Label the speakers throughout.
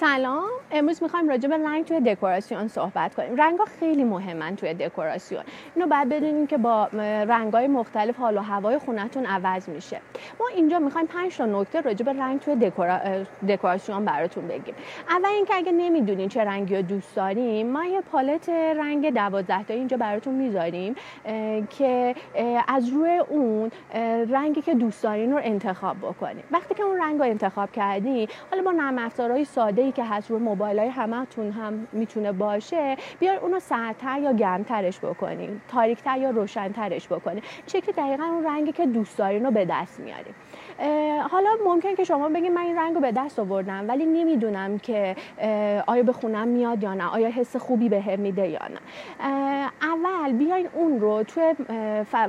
Speaker 1: سلام. امروز می‌خوایم راجع به رنگ توی دکوراسیون صحبت کنیم. رنگ ها خیلی مهمن توی دکوراسیون. اینو باید بدونیم که با رنگ های مختلف حال و هوای خونتون عوض میشه. ما اینجا می‌خوایم 5 تا نکته راجع به رنگ توی دکورا... دکوراسیون براتون بگیم. اول اینکه اگه نمی‌دونین چه رنگی رو دوست داریم ما یه پالت رنگ 12 تا اینجا براتون می‌ذاریم که از روی اون رنگی که دوست دارین رو انتخاب بکنیم وقتی که اون رنگ رو انتخاب کردی حالا با نرم افزارهای ساده ای که هست روی موبایل های همتون هم می‌تونه باشه بیار اونو سرتر یا گرمترش بکنیم تاریکتر یا روشنترش بکنیم شکلی دقیقا اون رنگی که دوست دارین رو به دست میاریم حالا ممکن که شما بگید من این رنگ رو به دست آوردم ولی نمی‌دونم که آیا به خونم میاد یا نه آیا حس خوبی به هم میده یا نه. اول بیاین اون رو توی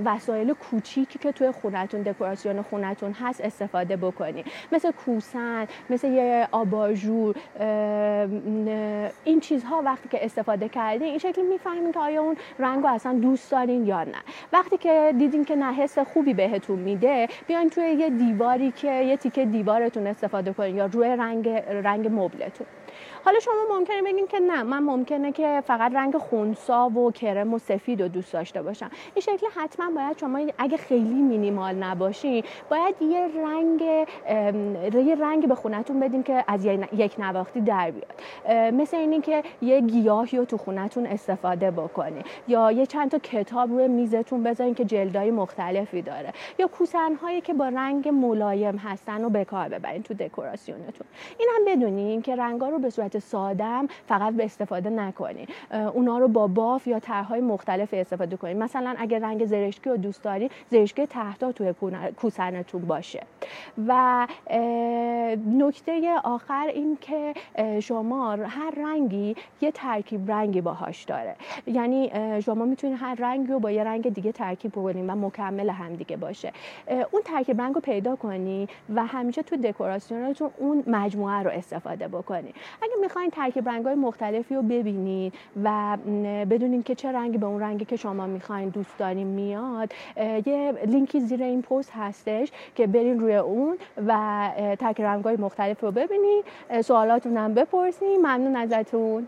Speaker 1: وسایل کوچیکی که توی خونتون دکوراسیون خونتون هست استفاده بکنید مثل کوسن مثل یه آباژور این چیزها وقتی که استفاده کردین این شکلی می‌فهمین که آیا اون رنگ رو اصلا دوست دارین یا نه. وقتی که دیدین که نه حس خوبی بهتون میده بیاین توی یه دیواری که یه تیکه دیوارتون استفاده کنین یا روی رنگ رنگ مبلتون. حالا شما ممکنه بگین که نه من ممکنه که فقط رنگ خونسا و کرم و سفید رو دوست داشته باشم. این شکلی حتما باید شما اگه خیلی مینیمال نباشین باید یه رنگ یه رنگ به خونتون بدین که از یک نواختی در بیاد. مثل اینی که یه گیاهی رو تو خونتون استفاده بکنی یا یه چند تا کتاب روی میزتون بذارین که جلدای مختلفی داره. یا کوسن هایی که با رنگ ملایم هستن رو به کار ببرین تو دکوراسیونتون. این هم بدونین که رنگا رو به صورت سادم فقط به استفاده نکنین اونا رو با باف یا طرحهای مختلف استفاده کنین مثلا اگر رنگ زرشکی رو دوست داری زرشکی تحتا توی کوسنتون باشه. و نکته آخر این که شما هر رنگی یه ترکیب رنگی باهاش داره. یعنی شما می‌تونید هر رنگی رو با یه رنگ دیگه ترکیب کنین و مکمل هم دیگه باشه. اون ترکیب رنگ رو پیدا کنی و همیشه تو دکوراسیونتون اون مجموعه رو استفاده بکنی. اگه می‌خواین ترکیب رنگ های مختلفی رو ببینید و بدونین که چه رنگی به اون رنگی که شما می‌خواین دوست دارین میاد یه لینکی زیر این پست هستش که برین روی اون و ترکیب رنگ های مختلف رو ببینید سوالاتون هم بپرسین ممنون ازتون.